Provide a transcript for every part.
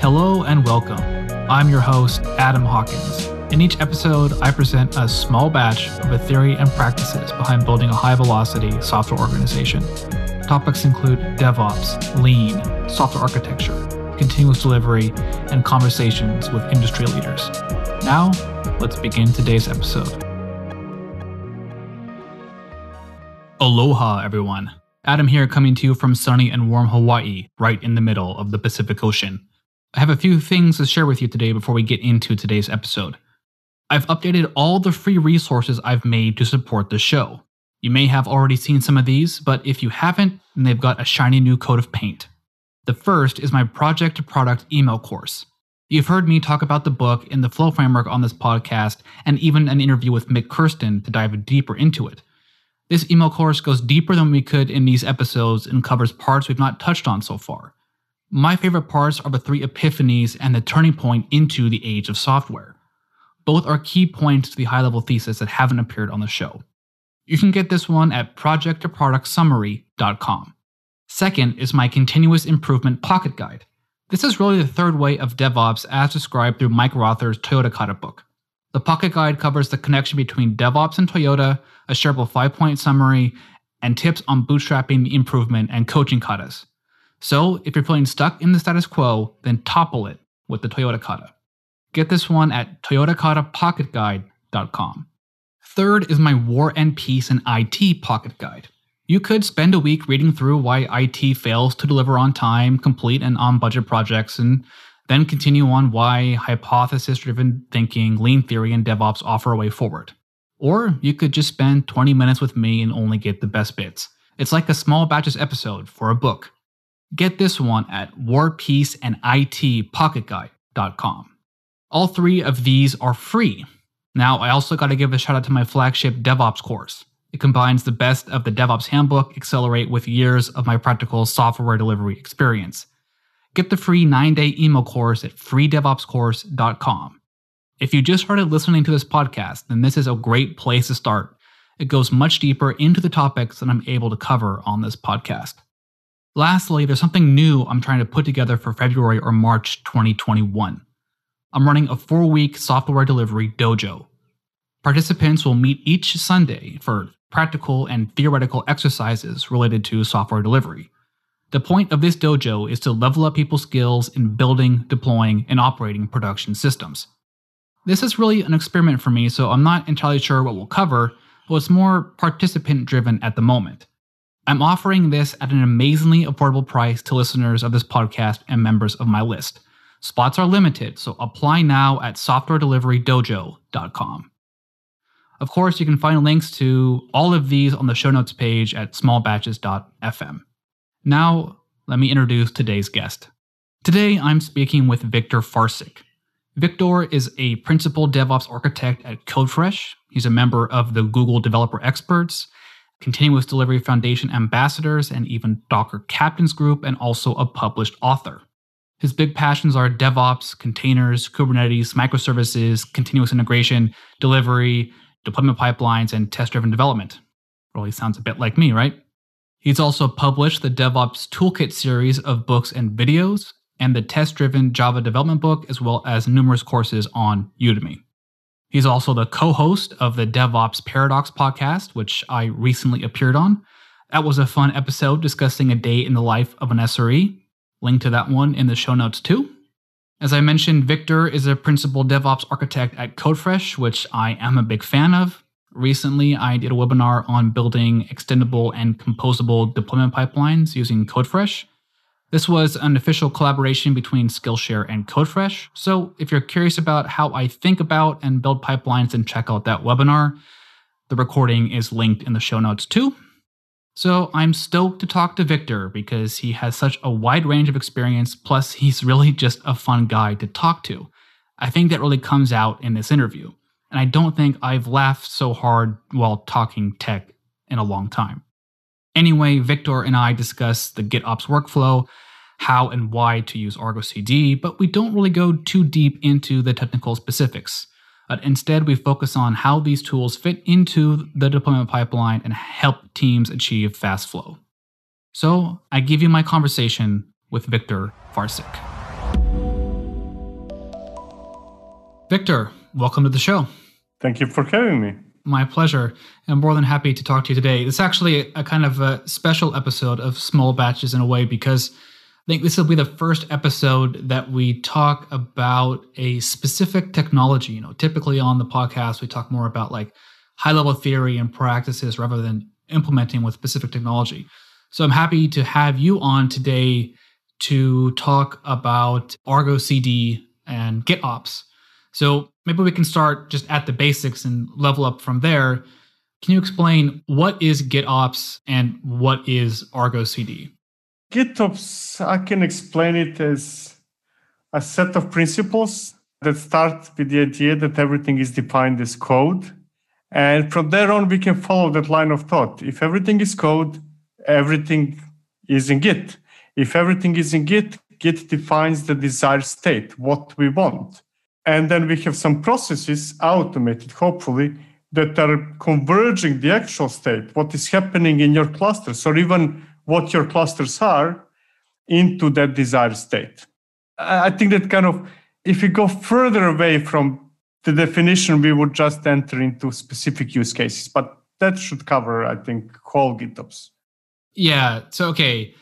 Hello and welcome. I'm your host, Adam Hawkins. In each episode, I present a small batch of the theory and practices behind building a high velocity software organization. Topics include DevOps, Lean, software architecture, continuous delivery, and conversations with industry leaders. Now, let's begin today's episode. Aloha, everyone. Adam here coming to you from sunny and warm Hawaii, right in the middle of the Pacific Ocean. I have a few things to share with you today before we get into today's episode. I've updated all the free resources I've made to support the show. You may have already seen some of these, but if you haven't, then they've got a shiny new coat of paint. The first is my project to product email course. You've heard me talk about the book and the flow framework on this podcast, and even an interview with Mik Kersten to dive deeper into it. This email course goes deeper than we could in these episodes and covers parts we've not touched on so far. My favorite parts are the three epiphanies and the turning point into the age of software. Both are key points to the high level thesis that haven't appeared on the show. You can get this one at projecttoproductsummary.com. Second is my continuous improvement pocket guide. This is really the third way of DevOps as described through Mike Rother's Toyota Kata book. The pocket guide covers the connection between DevOps and Toyota, a shareable five point summary, and tips on bootstrapping the improvement and coaching katas. So, if you're feeling stuck in the status quo, then topple it with the Toyota Kata. Get this one at toyotakatapocketguide.com. Third is my War and Peace and IT Pocket Guide. You could spend a week reading through why IT fails to deliver on time, complete, and on budget projects, and then continue on why hypothesis driven thinking, lean theory, and DevOps offer a way forward. Or you could just spend 20 minutes with me and only get the best bits. It's like a small batches episode for a book. Get this one at warpeaceanditpocketguide.com. All three of these are free. Now, I also got to give a shout out to my flagship DevOps course. It combines the best of the DevOps Handbook Accelerate with years of my practical software delivery experience. Get the free 9-day email course at freedevopscourse.com. If you just started listening to this podcast, then this is a great place to start. It goes much deeper into the topics that I'm able to cover on this podcast. Lastly, there's something new I'm trying to put together for February or March 2021. I'm running a four week software delivery dojo. Participants will meet each Sunday for practical and theoretical exercises related to software delivery. The point of this dojo is to level up people's skills in building, deploying, and operating production systems. This is really an experiment for me, so I'm not entirely sure what we'll cover, but it's more participant driven at the moment. I'm offering this at an amazingly affordable price to listeners of this podcast and members of my list. Spots are limited, so apply now at softwaredeliverydojo.com. Of course, you can find links to all of these on the show notes page at smallbatches.fm. Now, let me introduce today's guest. Today, I'm speaking with Viktor Farcic. Viktor is a principal DevOps architect at CodeFresh. He's a member of the Google Developer Experts Continuous Delivery Foundation ambassadors, and even Docker Captains Group, and also a published author. His big passions are DevOps, containers, Kubernetes, microservices, continuous integration, delivery, deployment pipelines, and test driven development. Really sounds a bit like me, right? He's also published the DevOps Toolkit series of books and videos, and the test driven Java development book, as well as numerous courses on Udemy. He's also the co host of the DevOps Paradox podcast, which I recently appeared on. That was a fun episode discussing a day in the life of an SRE. Link to that one in the show notes too. As I mentioned, Viktor is a principal DevOps architect at CodeFresh, which I am a big fan of. Recently, I did a webinar on building extendable and composable deployment pipelines using CodeFresh. This was an official collaboration between Skillshare and CodeFresh. So if you're curious about how I think about and build pipelines, then check out that webinar. The recording is linked in the show notes too. So I'm stoked to talk to Viktor because he has such a wide range of experience, plus, he's really just a fun guy to talk to. I think that really comes out in this interview. And I don't think I've laughed so hard while talking tech in a long time. Anyway, Viktor and I discuss the GitOps workflow, how and why to use Argo CD, but we don't really go too deep into the technical specifics. But instead, we focus on how these tools fit into the deployment pipeline and help teams achieve fast flow. So, I give you my conversation with Viktor Farcic. Viktor, welcome to the show. Thank you for having me. My pleasure. I'm more than happy to talk to you today. It's actually a kind of a special episode of Small Batches in a way because I think this will be the first episode that we talk about a specific technology. You know, typically on the podcast, we talk more about like high level theory and practices rather than implementing with specific technology. So I'm happy to have you on today to talk about Argo CD and GitOps. So maybe we can start just at the basics and level up from there. Can you explain what is GitOps and what is Argo CD? GitOps, I can explain it as a set of principles that start with the idea that everything is defined as code. And from there on, we can follow that line of thought. If everything is code, everything is in Git. If everything is in Git, Git defines the desired state, what we want. And then we have some processes automated, hopefully, that are converging the actual state, what is happening in your clusters, or even what your clusters are, into that desired state. I think that kind of, if you go further away from the definition, we would just enter into specific use cases, but that should cover, I think, whole GitOps. Yeah. So, okay.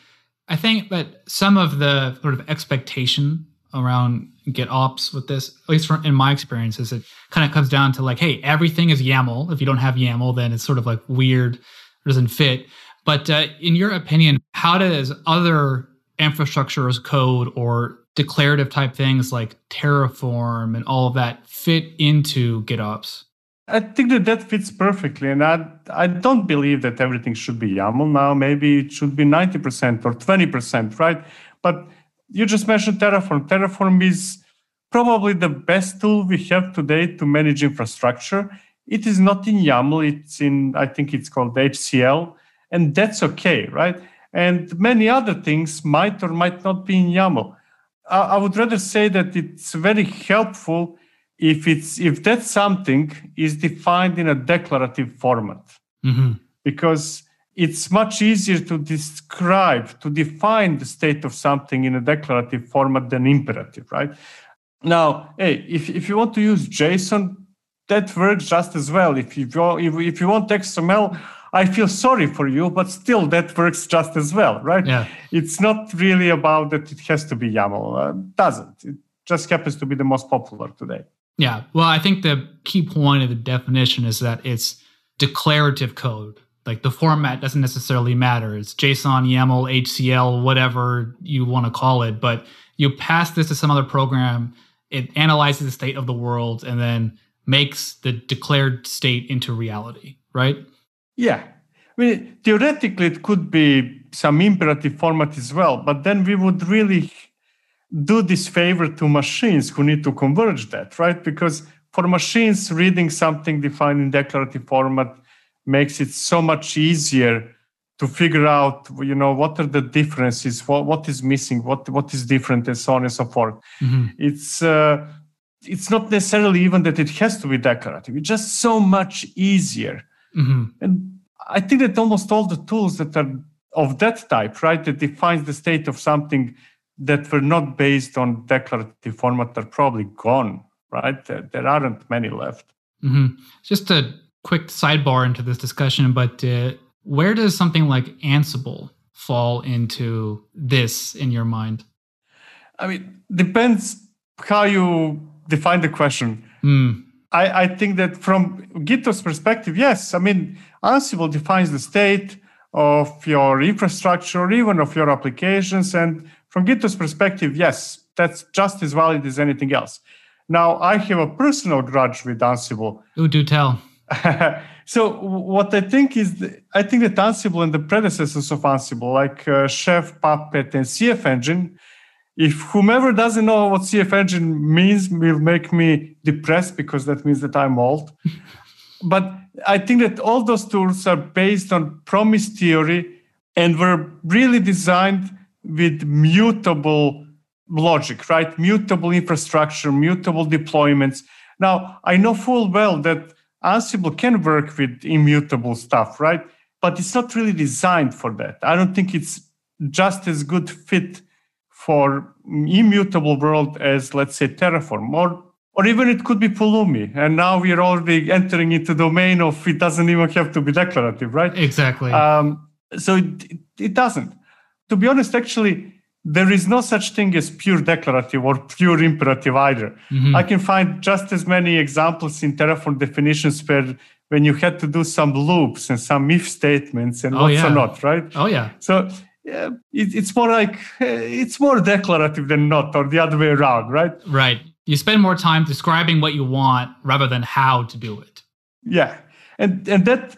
I think that some of the sort of expectation around GitOps with this, at least in my experience, is it kind of comes down to like, hey, everything is YAML. If you don't have YAML, then it's sort of like weird, doesn't fit. But uh, in your opinion, how does other infrastructure as code or declarative type things like Terraform and all of that fit into GitOps? I think that that fits perfectly. And I, I don't believe that everything should be YAML now. Maybe it should be 90% or 20%, right? But you just mentioned Terraform. Terraform is probably the best tool we have today to manage infrastructure. It is not in YAML, it's in, I think it's called HCL, and that's okay, right? And many other things might or might not be in YAML. I, I would rather say that it's very helpful if it's if that something is defined in a declarative format mm-hmm. because it's much easier to describe to define the state of something in a declarative format than imperative right now hey if, if you want to use json that works just as well if you if, if you want xml i feel sorry for you but still that works just as well right yeah. it's not really about that it has to be yaml uh, doesn't it just happens to be the most popular today yeah. Well, I think the key point of the definition is that it's declarative code. Like the format doesn't necessarily matter. It's JSON, YAML, HCL, whatever you want to call it. But you pass this to some other program, it analyzes the state of the world and then makes the declared state into reality, right? Yeah. I mean, theoretically, it could be some imperative format as well, but then we would really do this favor to machines who need to converge that, right? Because for machines, reading something defined in declarative format makes it so much easier to figure out, you know, what are the differences, what, what is missing, what what is different, and so on and so forth. Mm-hmm. It's uh, it's not necessarily even that it has to be declarative. It's just so much easier. Mm-hmm. And I think that almost all the tools that are of that type, right, that defines the state of something that were not based on declarative format are probably gone, right? There, there aren't many left. Mm-hmm. Just a quick sidebar into this discussion, but uh, where does something like Ansible fall into this in your mind? I mean, depends how you define the question. Mm. I, I think that from GitOps perspective, yes. I mean, Ansible defines the state of your infrastructure or even of your applications and from GitOps perspective, yes, that's just as valid as anything else. Now, I have a personal grudge with Ansible. Oh, do tell. so, what I think is, the, I think that Ansible and the predecessors of Ansible, like uh, Chef, Puppet, and CF Engine, if whomever doesn't know what CF Engine means will make me depressed because that means that I'm old. but I think that all those tools are based on promise theory and were really designed with mutable logic, right? Mutable infrastructure, mutable deployments. Now, I know full well that Ansible can work with immutable stuff, right? But it's not really designed for that. I don't think it's just as good fit for immutable world as, let's say, Terraform or or even it could be Pulumi. And now we are already entering into domain of it doesn't even have to be declarative, right? Exactly. Um, so it, it doesn't. To be honest, actually, there is no such thing as pure declarative or pure imperative either. Mhm. I can find just as many examples in Terraform definitions where when you had to do some loops and some if statements and Oh, what's yeah. or not, right? oh yeah. So yeah, it, it's more like uh, it's more declarative than not, or the other way around, right? Right. You spend more time describing what you want rather than how to do it. Yeah, and and that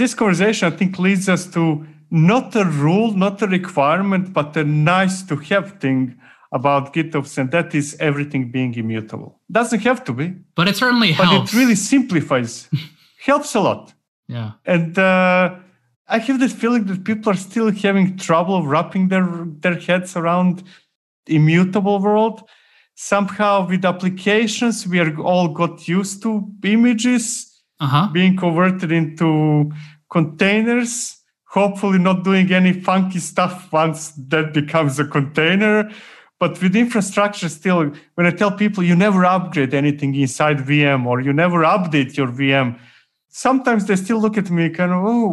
this conversation I think leads us to not a rule, not a requirement, but a nice to have thing about GitOps, and that is everything being immutable. Doesn't have to be, But it certainly but helps. But it really simplifies, helps a lot. yeah. And uh, I have this feeling that people are still having trouble wrapping their their heads around immutable world. Somehow, with applications, we are all got used to images Uh-huh. being converted into containers. Hopefully, not doing any funky stuff once that becomes a container. But with infrastructure, still, when I tell people you never upgrade anything inside VM or you never update your VM, sometimes they still look at me kind of, oh,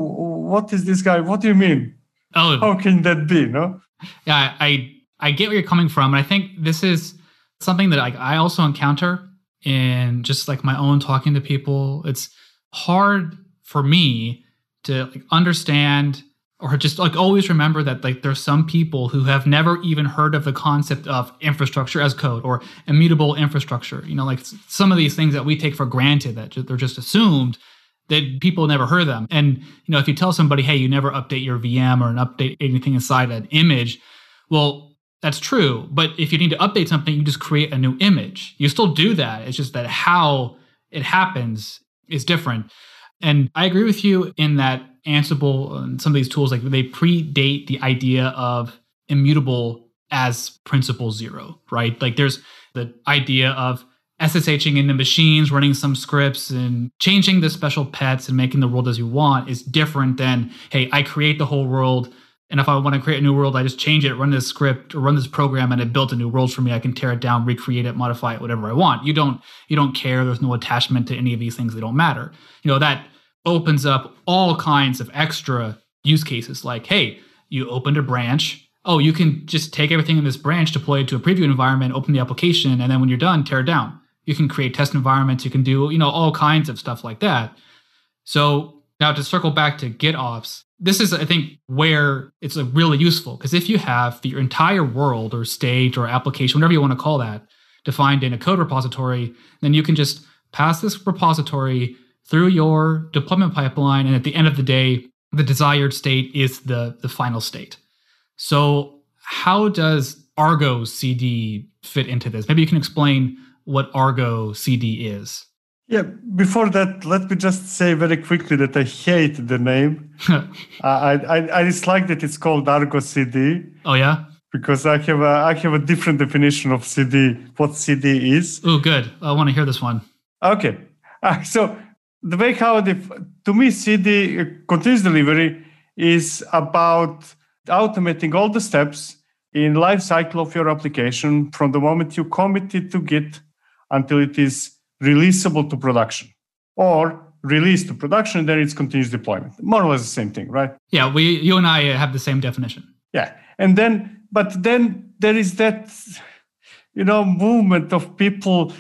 what is this guy? What do you mean? Oh, How can that be? No? yeah, I I get where you're coming from, and I think this is something that I, I also encounter in just like my own talking to people. It's hard for me to like understand or just like always remember that like there's some people who have never even heard of the concept of infrastructure as code or immutable infrastructure. You know, like some of these things that we take for granted that they're just assumed that people never heard them. And you know, if you tell somebody, "Hey, you never update your VM or an update anything inside an image," well, that's true. But if you need to update something, you just create a new image. You still do that. It's just that how it happens is different. And I agree with you in that Ansible and some of these tools, like they predate the idea of immutable as principle zero, right? Like there's the idea of SSHing into machines, running some scripts and changing the special pets and making the world as you want is different than, hey, I create the whole world. And if I want to create a new world, I just change it, run this script or run this program and it built a new world for me. I can tear it down, recreate it, modify it, whatever I want. You don't you don't care. There's no attachment to any of these things. They don't matter. You know, that opens up all kinds of extra use cases like, hey, you opened a branch. Oh, you can just take everything in this branch, deploy it to a preview environment, open the application, and then when you're done, tear it down. You can create test environments. You can do, you know, all kinds of stuff like that. So now to circle back to GitOps, this is, I think, where it's really useful because if you have your entire world or state or application, whatever you want to call that, defined in a code repository, then you can just pass this repository through your deployment pipeline, and at the end of the day, the desired state is the the final state. So how does Argo CD fit into this? Maybe you can explain what Argo CD is. Yeah, before that, let me just say very quickly that I hate the name. I, I, I dislike that it's called Argo CD oh yeah. because I have a I have a different definition of CD. What CD is? Oh, good. I want to hear this one. Okay, uh, so the way how the to me CD continuous delivery is about automating all the steps in life cycle of your application from the moment you commit it to Git until it is releasable to production or released to production, then it's continuous deployment. More or less the same thing, right? Yeah, we, you and I have the same definition. Yeah. And then, but then there is that, you know, movement of people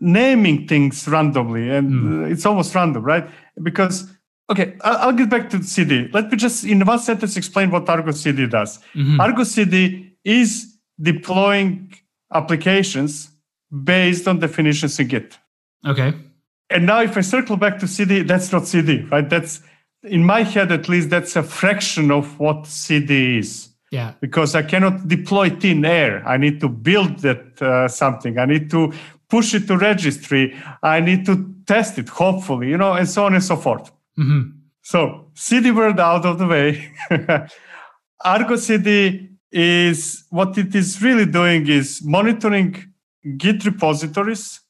naming things randomly, and uh, it's almost random, right? Because, okay, I'll, get back to CD. Let me just, in one sentence, explain what Argo CD does. Mhm. Argo CD is deploying applications based on definitions in Git. Okay. And now, if I circle back to CD, that's not CD, right? That's in my head, at least, that's a fraction of what CD is Yeah. because I cannot deploy thin air. I need to build that uh, something. I need to push it to registry. I need to test it, hopefully, you know, and so on and so forth. hmm So CD word out of the way. Argo CD is what it is really doing is monitoring Git repositories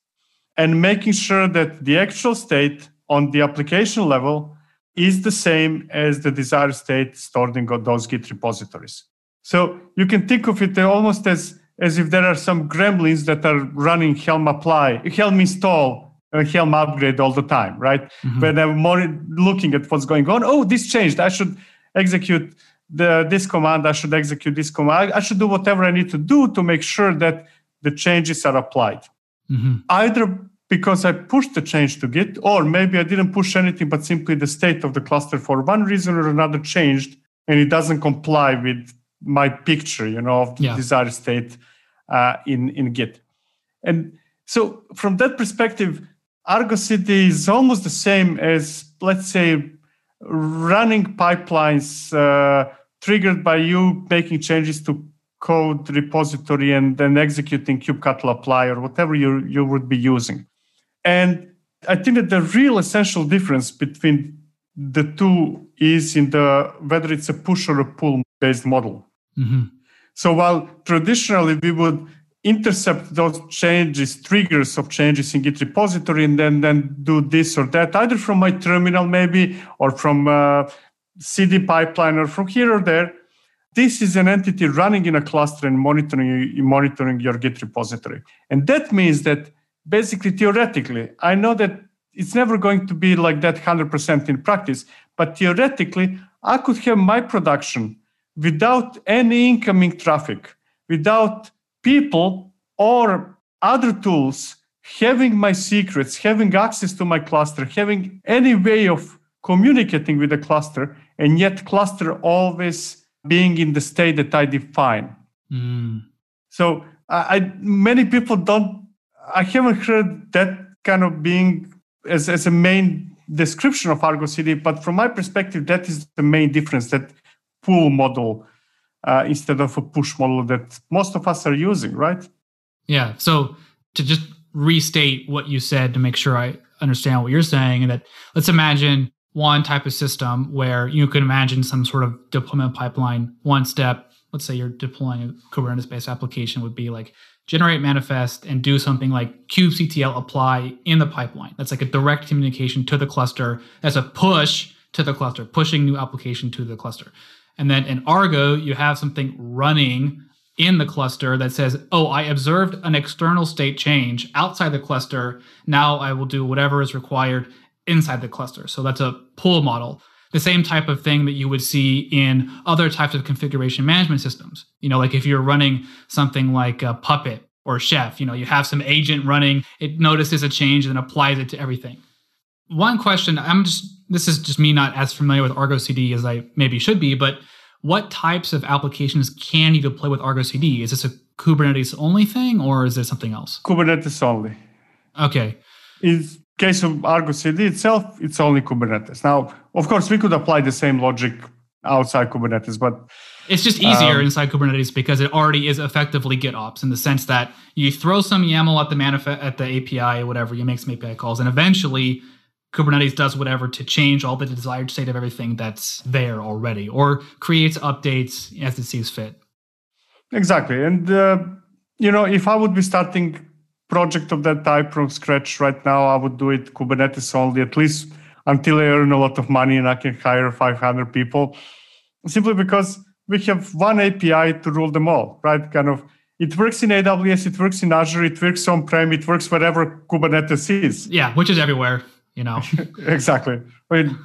and making sure that the actual state on the application level is the same as the desired state stored in those Git repositories. So you can think of it almost as as if there are some gremlins that are running Helm apply, Helm install, uh, Helm upgrade all the time, right? Mm-hmm. When I'm more looking at what's going on, oh, this changed. I should execute the this command. I should execute this command. I should do whatever I need to do to make sure that the changes are applied. Mm-hmm. Either because I pushed the change to Git, or maybe I didn't push anything, but simply the state of the cluster for one reason or another changed, and it doesn't comply with my picture, you know, of the yeah. desired state in in Git. And so, from that perspective, Argo CD is almost the same as, let's say, running pipelines uh, triggered by you making changes to code repository and then executing kubectl apply or whatever you, you would be using. And I think that the real essential difference between the two is in the whether it's a push or a pull based model. Mm-hmm. So while traditionally we would intercept those changes, triggers of changes in Git repository, and then, then do this or that, either from my terminal maybe, or from uh, a CD pipeline, or from here or there. This is an entity running in a cluster and monitoring, monitoring your Git repository. And that means that basically, theoretically, I know that it's never going to be like that 100% in practice, but theoretically, I could have my production without any incoming traffic, without people or other tools having my secrets, having access to my cluster, having any way of communicating with the cluster, and yet cluster always being in the state that I define. Mm. So I, many people don't. I haven't heard that kind of being as, as a main description of Argo CD, but from my perspective, that is the main difference. That pull model uh, instead of a push model that most of us are using, right? Yeah. So to just restate what you said to make sure I understand what you're saying, and that let's imagine one type of system where you can imagine some sort of deployment pipeline. One step, let's say you're deploying a Kubernetes based application, would be like generate manifest and do something like kubectl apply in the pipeline. That's like a direct communication to the cluster. That's a push to the cluster, pushing new application to the cluster. And then in Argo, you have something running in the cluster that says, oh, I observed an external state change outside the cluster. Now I will do whatever is required inside the cluster. So that's a pull model. The same type of thing that you would see in other types of configuration management systems. You know, like if you're running something like a Puppet or Chef, you know, you have some agent running, it notices a change and applies it to everything. One question, I'm just this is just me not as familiar with Argo CD as I maybe should be, but what types of applications can you deploy with Argo CD? Is this a Kubernetes only thing or is there something else? Kubernetes only. Okay. In case of Argo CD itself, it's only Kubernetes. Now, of course, we could apply the same logic outside Kubernetes, but it's just easier um, inside Kubernetes because it already is effectively GitOps in the sense that you throw some YAML at the manifest at the API or whatever, you make some API calls, and eventually Kubernetes does whatever to change all the desired state of everything that's there already or creates updates as it sees fit. Exactly. And, uh, you know, if I would be starting project of that type from scratch right now, I would do it Kubernetes only, at least until I earn a lot of money and I can hire 500 people, simply because we have one API to rule them all, right? Kind of, it works in AWS, it works in Azure, it works on prem, it works wherever Kubernetes is. Yeah, which is everywhere you know? Exactly. I mean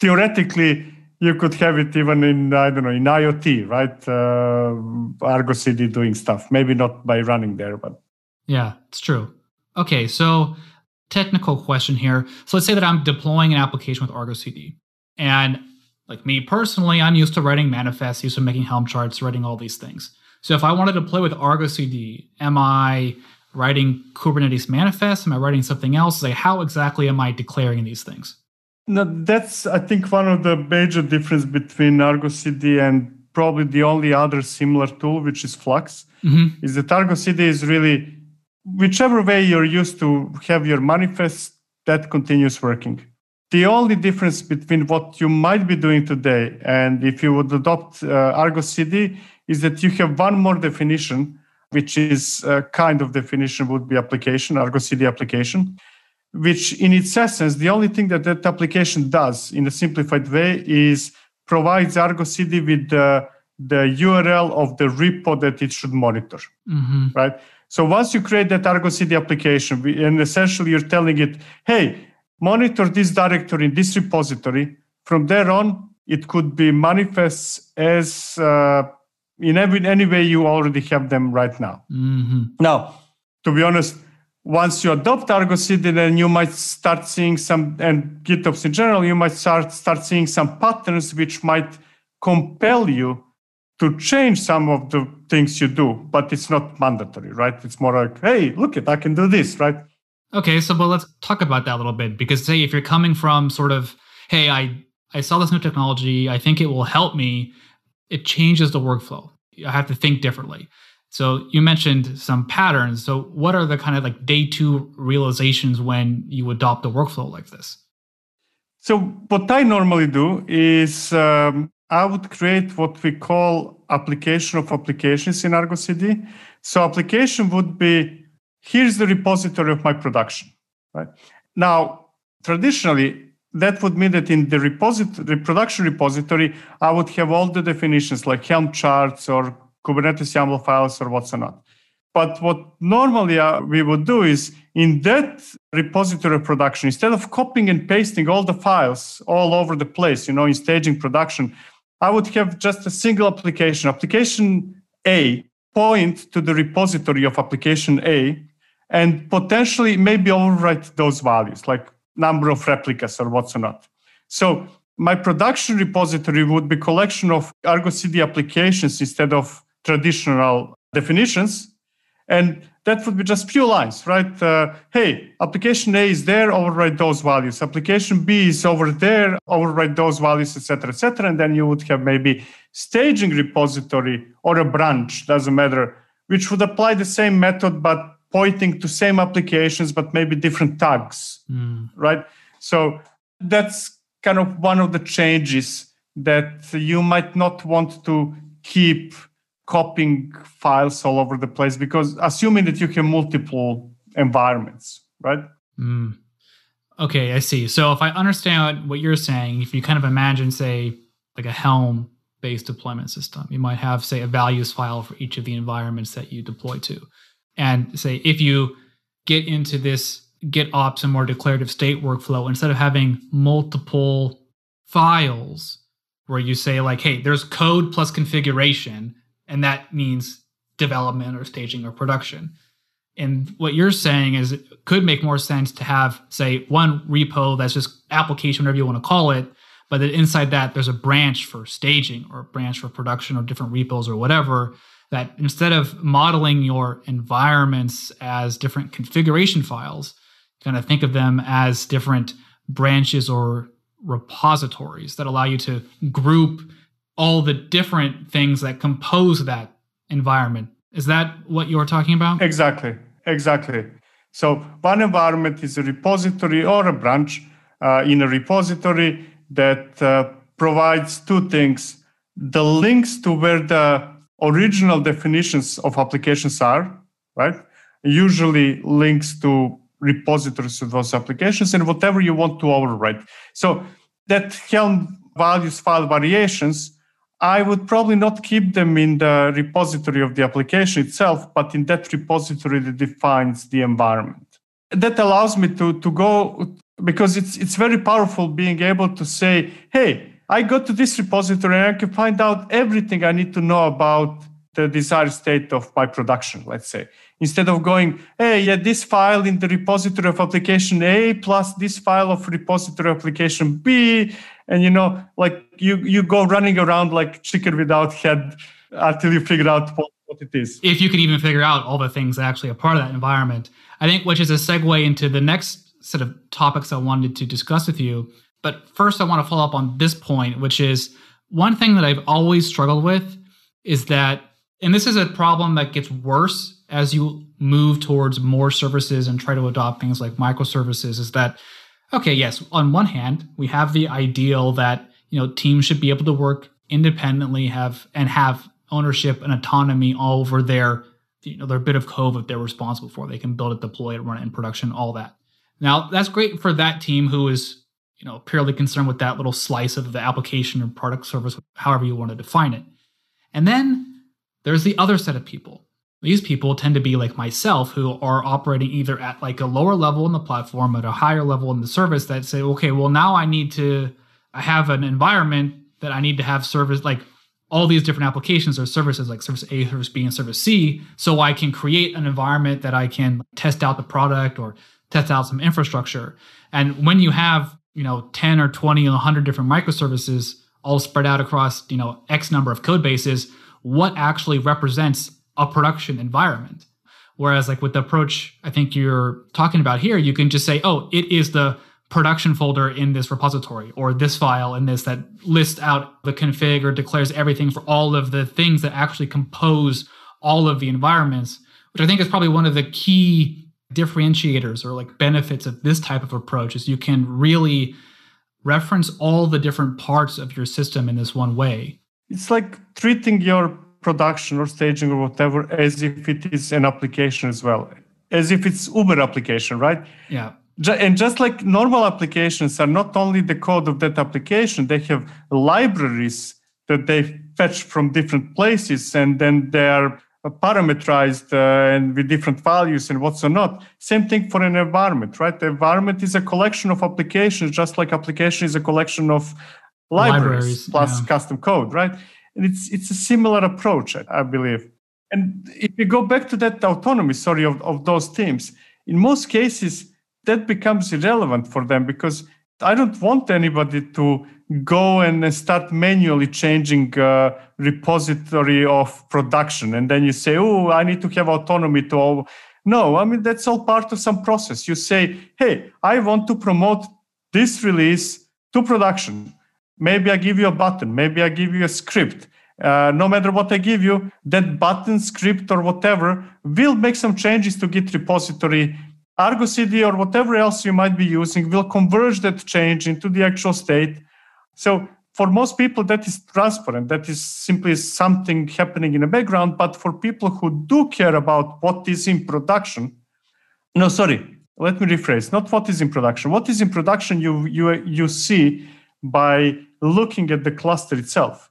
theoretically you could have it even in i don't know in iot right? Uh, argo cd doing stuff. Maybe not by running there but. Yeah it's true. Okay so technical question here. So let's say that i'm deploying an application with argo cd and like me personally i'm used to writing manifests used to making helm charts writing all these things. So if i wanted to play with argo cd am i writing Kubernetes manifest? Am I writing something else? Like, how exactly am I declaring these things? No, that's I think one of the major difference between Argo CD and probably the only other similar tool, which is Flux, mm-hmm. is that Argo CD is really whichever way you're used to have your manifest, that continues working. The only difference between what you might be doing today and if you would adopt uh, Argo CD is that you have one more definition which is a kind of definition would be application, Argo CD application, which in its essence, the only thing that that application does in a simplified way is provides Argo CD with the the URL of the repo that it should monitor, Mm-hmm. right? So once you create that Argo CD application, and essentially you're telling it, hey, monitor this directory in this repository. From there on, it could be manifest as uh, in every any way you already have them right now. Mm-hmm. Now, to be honest, once you adopt Argo CD, then you might start seeing some, and GitOps in general, you might start start seeing some patterns which might compel you to change some of the things you do, but it's not mandatory, right? It's more like, hey, look it, I can do this, right? Okay, so well, let's talk about that a little bit because say if you're coming from sort of, hey, I I saw this new technology, I think it will help me. It changes the workflow. I have to think differently. So you mentioned some patterns. So what are the kind of like day two realizations when you adopt a workflow like this? So what I normally do is um, I would create what we call application of applications in Argo CD. So application would be here's the repository of my production. Right now, traditionally, that would mean that in the repository, production repository, I would have all the definitions like Helm charts or Kubernetes YAML files or what's not. But what normally uh, we would do is in that repository of production, instead of copying and pasting all the files all over the place, you know, in staging production, I would have just a single application. Application A point to the repository of application A and potentially maybe overwrite those values, like number of replicas or what's not. So my production repository would be collection of Argo CD applications instead of traditional definitions. And that would be just few lines, right? Uh, hey, application A is there, overwrite those values. Application B is over there, overwrite those values, etc., etc. And then you would have maybe staging repository or a branch, doesn't matter, which would apply the same method but pointing to same applications but maybe different tags, Mm. right? So that's kind of one of the changes that you might not want to keep copying files all over the place because assuming that you have multiple environments, right? Mm. Okay, I see. So if I understand what you're saying, if you kind of imagine, say, like a Helm based deployment system, you might have, say, a values file for each of the environments that you deploy to. And say, if you get into this GitOps and more declarative state workflow, instead of having multiple files where you say, like, hey, there's code plus configuration, and that means development or staging or production. And what you're saying is it could make more sense to have, say, one repo that's just application, whatever you want to call it, but then inside that there's a branch for staging or a branch for production or different repos or whatever. That instead of modeling your environments as different configuration files, kind of think of them as different branches or repositories that allow you to group all the different things that compose that environment. Is that what you're talking about? Exactly, exactly. So one environment is a repository or a branch uh, in a repository that uh, provides two things: the links to where the original definitions of applications are, right? Usually links to repositories of those applications and whatever you want to overwrite. So that Helm values file variations I would probably not keep them in the repository of the application itself, but in that repository that defines the environment. That allows me to, to go because it's it's very powerful being able to say, hey, I go to this repository and I can find out everything I need to know about the desired state of my production, let's say. Instead of going, hey, yeah, this file in the repository of application A plus this file of repository application B, and you know, like you you go running around like chicken without head until you figure out what, what it is. If you could even figure out all the things that actually are part of that environment. I think which is a segue into the next set of topics I wanted to discuss with you. But first I want to follow up on this point, which is one thing that I've always struggled with is that and this is a problem that gets worse as you move towards more services and try to adopt things like microservices is that okay yes on one hand we have the ideal that you know teams should be able to work independently have and have ownership and autonomy all over their you know their bit of code that they're responsible for. They can build it deploy it run it in production all that. Now that's great for that team who is you know purely concerned with that little slice of the application or product service however you want to define it And then there's the other set of people. These people tend to be like myself who are operating either at like a lower level in the platform, at a higher level in the service that say, okay, well, now I need to I have an environment that I need to have service like all these different applications or services like service A, service B, and service C, so I can create an environment that I can test out the product or test out some infrastructure. And when you have, you know, 10 or 20 or 100 different microservices all spread out across, you know, X number of code bases, what actually represents a production environment? Whereas like with the approach I think you're talking about here, you can just say, oh, it is the production folder in this repository or this file in this that lists out the config or declares everything for all of the things that actually compose all of the environments, which I think is probably one of the key differentiators or like benefits of this type of approach is you can really reference all the different parts of your system in this one way. It's like treating your production or staging or whatever as if it is an application as well, as if it's Uber application, right? Yeah and just like normal applications are not only the code of that application they have libraries that they fetch from different places and then they are parameterized uh, and with different values and what's or not. Same thing for an environment right? The environment is a collection of applications just like application is a collection of libraries, libraries plus yeah. custom code right? And it's it's a similar approach i believe. And if you go back to that autonomy sorry of, of those teams in most cases that becomes irrelevant for them because I don't want anybody to go and start manually changing uh, repository of production. And then you say oh i need to have autonomy to all no i mean that's all part of some process. You say hey i want to promote this release to production. Maybe i give you a button. Maybe i give you a script. Uh, no matter what i give you that button script or whatever will make some changes to git repository Argo CD or whatever else you might be using will converge that change into the actual state. So for most people, that is transparent. That is simply something happening in the background. But for people who do care about what is in production, no, sorry, let me rephrase. Not what is in production. What is in production, you you you see by looking at the cluster itself.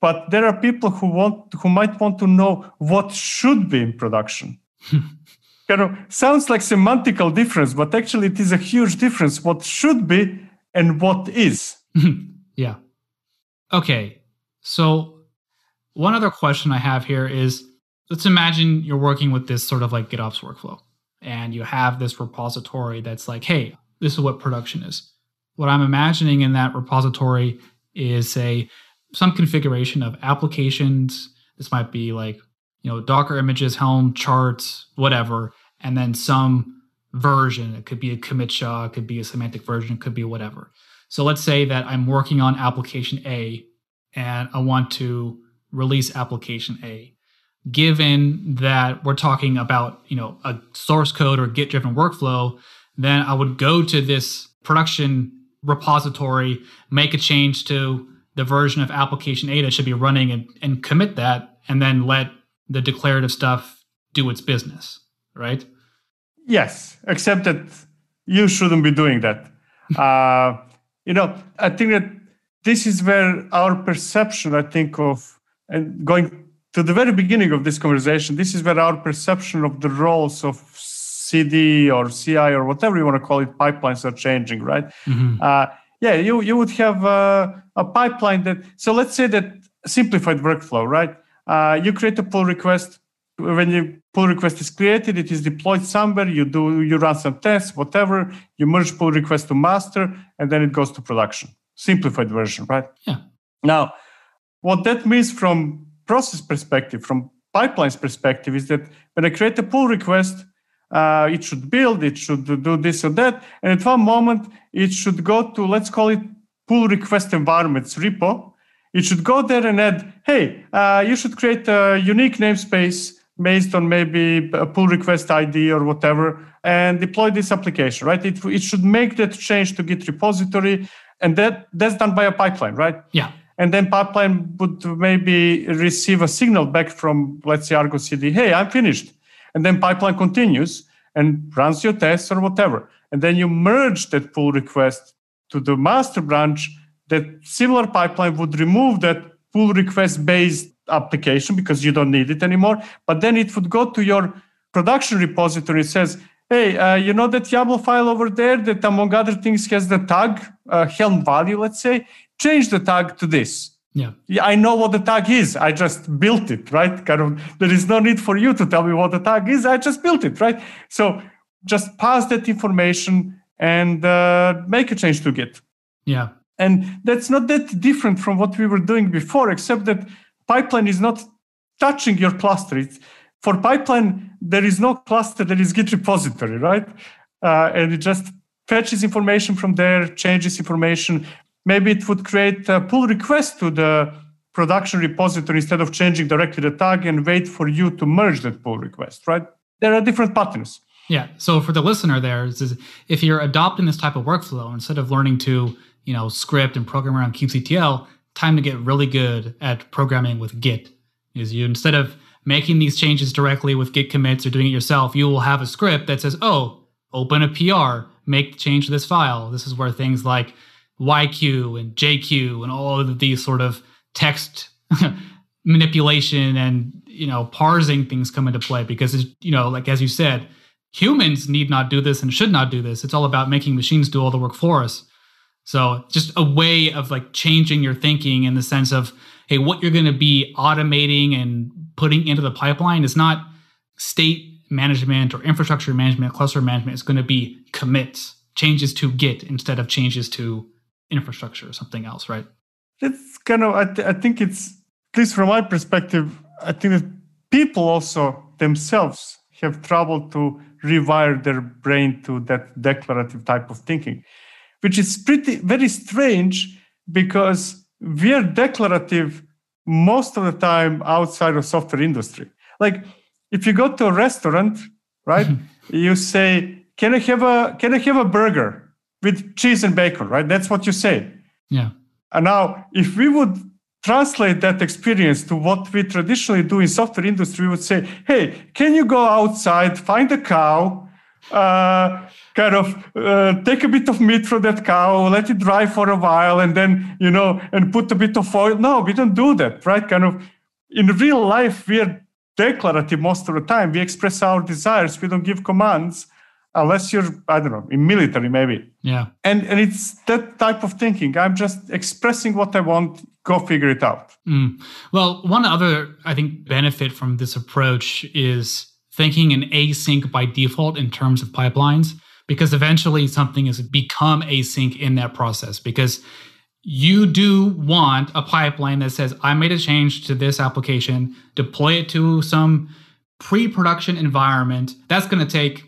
But there are people who want who might want to know what should be in production. kind of sounds like semantical difference, but actually it is a huge difference what should be and what is. yeah. Okay. So one other question I have here is let's imagine you're working with this sort of like GitOps workflow and you have this repository that's like, hey, this is what production is. What I'm imagining in that repository is say some configuration of applications. This might be like you know, Docker images, Helm charts, whatever, and then some version. It could be a commit SHA, it could be a semantic version, it could be whatever. So let's say that I'm working on application A and I want to release application A. Given that we're talking about, you know, a source code or Git driven workflow, then I would go to this production repository, make a change to the version of application A that should be running and, and commit that, and then let the declarative stuff do its business, right? Yes, except that you shouldn't be doing that. uh, you know, I think that this is where our perception, I think, of and going to the very beginning of this conversation, this is where our perception of the roles of CD or CI or whatever you want to call it, pipelines are changing, right? Mm-hmm. Uh, yeah, you you would have uh, a pipeline that. So let's say that simplified workflow, right? Uh, you create a pull request. When your pull request is created, it is deployed somewhere. You do you run some tests, whatever. You merge pull request to master, and then it goes to production. Simplified version, right? Yeah. Now, what that means from process perspective, from pipelines perspective, is that when I create a pull request, uh, it should build, it should do this or that, and at one moment it should go to let's call it pull request environments repo, it should go there and add, hey, uh, you should create a unique namespace based on maybe a pull request ID or whatever, and deploy this application, right? It, it should make that change to Git repository, and that that's done by a pipeline, right? Yeah. And then pipeline would maybe receive a signal back from, let's say, Argo CD, hey, I'm finished. And then pipeline continues and runs your tests or whatever. And then you merge that pull request to the master branch that similar pipeline would remove that pull request based application because you don't need it anymore. But then it would go to your production repository. It says, hey, uh, you know that YAML file over there that among other things has the tag uh, Helm value, let's say, change the tag to this. Yeah. yeah. I know what the tag is. I just built it, right? Kind of, there is no need for you to tell me what the tag is. I just built it, right? So just pass that information and uh, make a change to Git. Yeah. And that's not that different from what we were doing before, except that pipeline is not touching your cluster. It's, for pipeline, there is no cluster, there is Git repository, right? Uh, and it just fetches information from there, changes information. Maybe it would create a pull request to the production repository instead of changing directly the tag and wait for you to merge that pull request, right? There are different patterns. Yeah. So for the listener there, is if you're adopting this type of workflow, instead of learning to, you know, script and program around kubectl, time to get really good at programming with Git. Is you instead of making these changes directly with Git commits or doing it yourself, you will have a script that says, oh, open a PR, make the change to this file. This is where things like YQ and JQ and all of these sort of text manipulation and you know parsing things come into play because it's, you know like as you said humans need not do this and should not do this it's all about making machines do all the work for us so just a way of like changing your thinking in the sense of hey what you're going to be automating and putting into the pipeline is not state management or infrastructure management, cluster management. It's going to be commits, changes to Git instead of changes to infrastructure or something else, right? It's kind of, I, th- I think it's, at least from my perspective, I think that people also themselves have trouble to rewire their brain to that declarative type of thinking, which is pretty, very strange because we are declarative most of the time outside of software industry. Like if you go to a restaurant, right, you say, "Can I have a Can I have a burger with cheese and bacon?" Right, that's what you say. Yeah. And now, if we would translate that experience to what we traditionally do in software industry, we would say, "Hey, can you go outside, find a cow?" Uh, kind of uh, take a bit of meat from that cow, let it dry for a while, and then you know, and put a bit of oil. No, we don't do that, right? Kind of in real life, we are declarative most of the time. We express our desires. We don't give commands unless you're I don't know in military maybe. Yeah. And and it's that type of thinking. I'm just expressing what I want. Go figure it out. Mm. Well, one other I think benefit from this approach is thinking in async by default in terms of pipelines because eventually something has become async in that process. Because you do want a pipeline that says i made a change to this application deploy it to some pre-production environment. That's going to take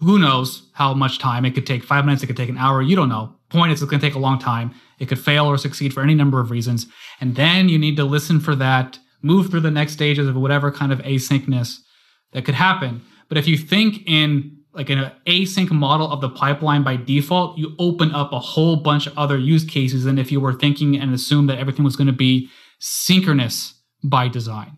who knows how much time. It could take five minutes it could take an hour you don't know. Point is it's going to take a long time. It could fail or succeed for any number of reasons. And then you need to listen for that move through the next stages of whatever kind of asyncness that could happen. But if you think in like in an async model of the pipeline by default, you open up a whole bunch of other use cases than if you were thinking and assume that everything was going to be synchronous by design.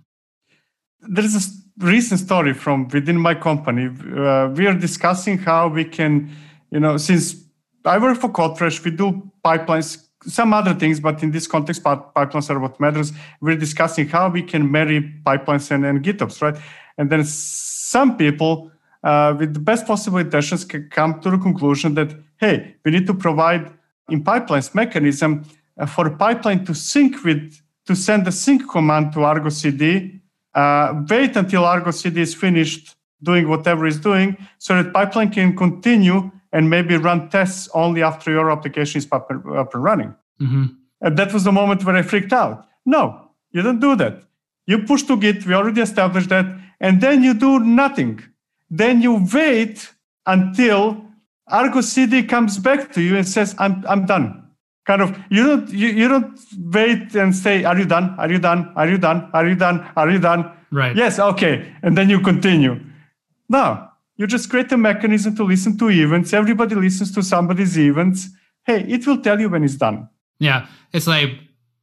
There's a recent story from within my company. Uh, we are discussing how we can, you know, since I work for CodeFresh, we do pipelines, some other things, but in this context, pipelines are what matters. We're discussing how we can marry pipelines and, and GitOps, right? And then some people uh, with the best possible intentions, can come to the conclusion that hey, we need to provide in pipelines mechanism uh, for a pipeline to sync with to send a sync command to Argo CD. Uh, wait until Argo CD is finished doing whatever it's doing, so that pipeline can continue and maybe run tests only after your application is up and, up and running. Mm-hmm. And that was the moment where I freaked out. No, you don't do that. You push to Git. We already established that, and then you do nothing then you wait until Argo CD comes back to you and says, I'm, I'm done. Kind of, you don't, you, you don't wait and say, Are you done? Are you done? Are you done? Are you done? Are you done? Right. Yes, okay. And then you continue. No, you just create a mechanism to listen to events. Everybody listens to somebody's events. Hey, it will tell you when it's done. Yeah. It's like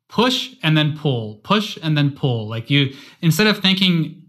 push and then pull, push and then pull. Like you, instead of thinking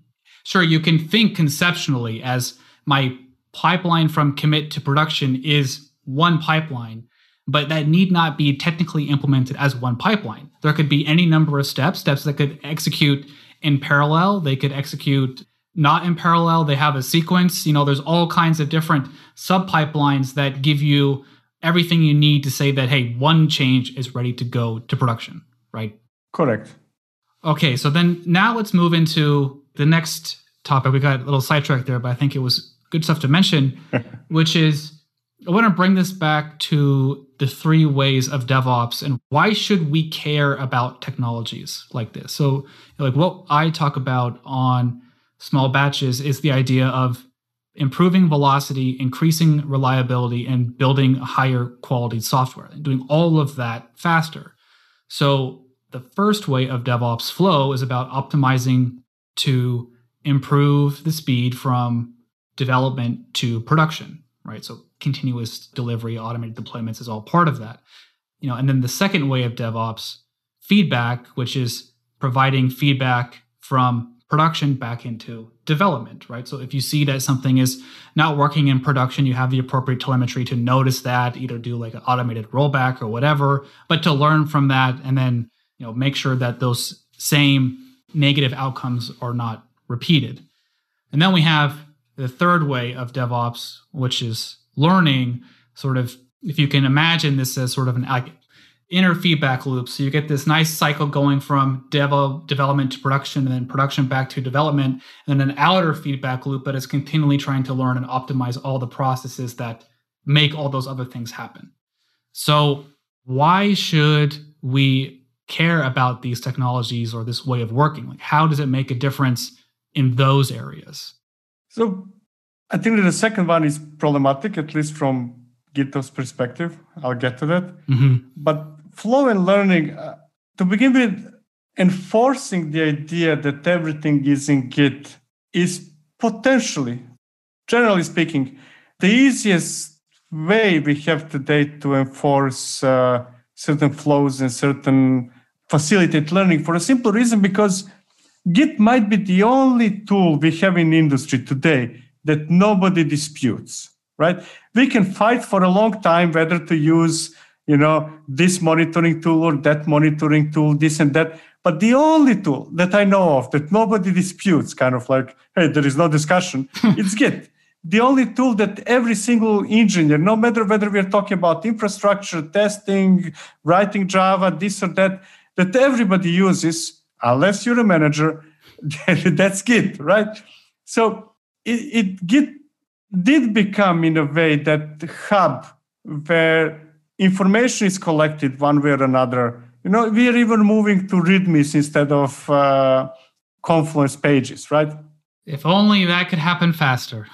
sure, you can think conceptually as my pipeline from commit to production is one pipeline, but that need not be technically implemented as one pipeline. There could be any number of steps, steps that could execute in parallel. They could execute not in parallel. They have a sequence. You know, there's all kinds of different sub pipelines that give you everything you need to say that, hey, one change is ready to go to production, right? Correct. Okay, so then now let's move into the next topic. We got a little sidetracked there, but I think it was good stuff to mention, which is I want to bring this back to the three ways of DevOps and why should we care about technologies like this? So, like what I talk about on small batches is the idea of improving velocity, increasing reliability, and building higher quality software and doing all of that faster. So, the first way of DevOps flow is about optimizing to improve the speed from development to production, right? So continuous delivery, automated deployments is all part of that. You know, and then the second way of DevOps, feedback, which is providing feedback from production back into development, right? So if you see that something is not working in production, you have the appropriate telemetry to notice that, either do like an automated rollback or whatever, but to learn from that and then, you know, make sure that those same negative outcomes are not repeated. And then we have the third way of DevOps, which is learning, sort of, if you can imagine this as sort of an like, inner feedback loop. So you get this nice cycle going from dev- development to production and then production back to development, and then an outer feedback loop that is continually trying to learn and optimize all the processes that make all those other things happen. So, why should we care about these technologies or this way of working? Like, how does it make a difference in those areas? So I think that the second one is problematic, at least from GitOps perspective. I'll get to that. Mm-hmm. But flow and learning, uh, to begin with, enforcing the idea that everything is in Git is potentially, generally speaking, the easiest way we have today to enforce uh, certain flows and certain facilitate learning for a simple reason because Git might be the only tool we have in industry today that nobody disputes, right? We can fight for a long time whether to use, you know, this monitoring tool or that monitoring tool, this and that. But the only tool that I know of that nobody disputes, kind of like, hey, there is no discussion, it's Git. The only tool that every single engineer, no matter whether we're talking about infrastructure, testing, writing Java, this or that, that everybody uses unless you're a manager, that's Git, right? So it, it Git did become, in a way, that hub where information is collected one way or another. You know, we are even moving to READMEs instead of uh, Confluence pages, right? If only that could happen faster.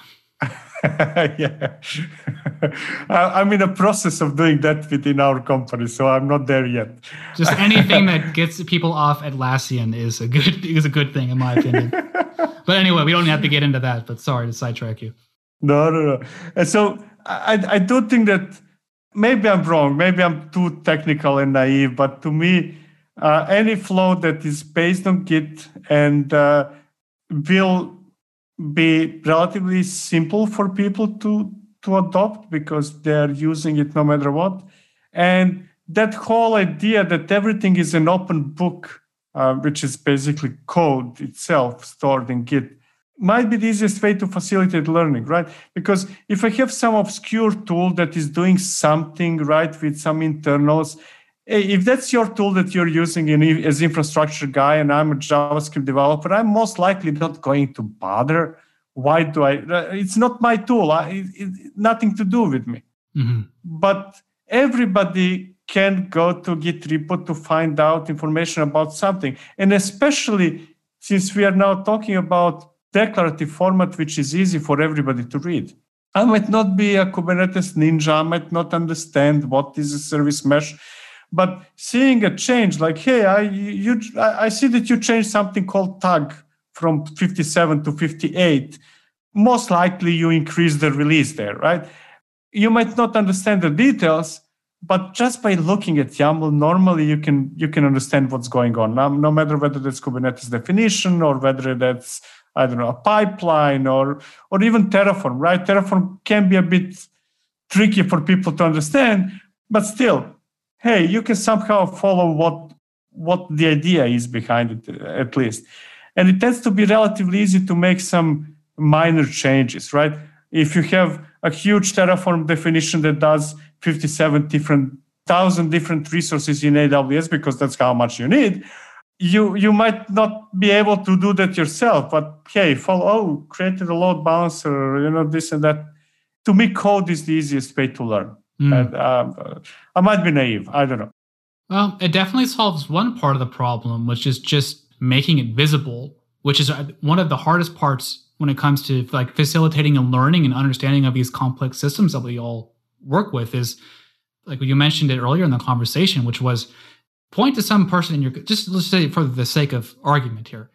yeah. I'm in a process of doing that within our company, so I'm not there yet. Just anything that gets people off Atlassian is a good is a good thing in my opinion. but anyway, we don't have to get into that. But sorry to sidetrack you. No, no, no. And so I I do think that maybe I'm wrong. Maybe I'm too technical and naive. But to me, uh, any flow that is based on Git and uh, will be relatively simple for people to to adopt because they're using it no matter what. And that whole idea that everything is an open book uh, which is basically code itself stored in git might be the easiest way to facilitate learning right? Because if i have some obscure tool that is doing something right with some internals if that's your tool that you're using in, as infrastructure guy and i'm a javascript developer i'm most likely not going to bother. Why do i it's not my tool. I, it, it, nothing to do with me. Mm-hmm. but everybody can go to git repo to find out information about something. And especially since we are now talking about declarative format which is easy for everybody to read. I might not be a kubernetes ninja. I might not understand what is a service mesh but seeing a change like hey i you i see that you changed something called tag from 57 to 58 most likely you increase the release there right you might not understand the details but just by looking at YAML, normally you can you can understand what's going on. Now, no matter whether that's Kubernetes definition or whether that's I don't know a pipeline or or even Terraform, right? Terraform can be a bit tricky for people to understand, but still, hey, you can somehow follow what what the idea is behind it at least. And it tends to be relatively easy to make some minor changes, right? If you have a huge Terraform definition that does 57 different thousand different resources in AWS because that's how much you need, you you might not be able to do that yourself. But hey, follow oh, created a load balancer, you know, this and that. To me, code is the easiest way to learn. Mm. And um, I might be naive. I don't know. Well, it definitely solves one part of the problem, which is just making it visible, which is uh, one of the hardest parts when it comes to like facilitating and learning and understanding of these complex systems that we all work with is like you mentioned it earlier in the conversation, which was point to some person in your just let's say for the sake of argument here,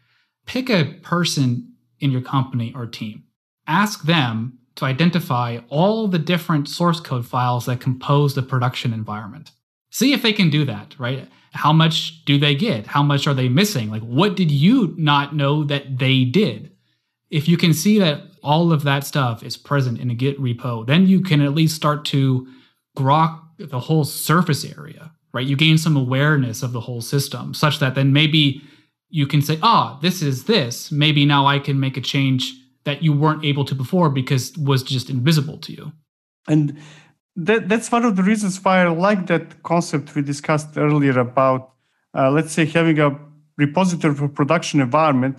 pick a person in your company or team. Ask them to identify all the different source code files that compose the production environment. See if they can do that, right? How much do they get? How much are they missing? Like, what did you not know that they did? If you can see that all of that stuff is present in a Git repo, then you can at least start to grok the whole surface area, right? You gain some awareness of the whole system such that then maybe you can say, ah, this is this. Maybe now I can make a change that you weren't able to before because was just invisible to you. And that, that's one of the reasons why I like that concept we discussed earlier about, uh, let's say, having a repository for production environment,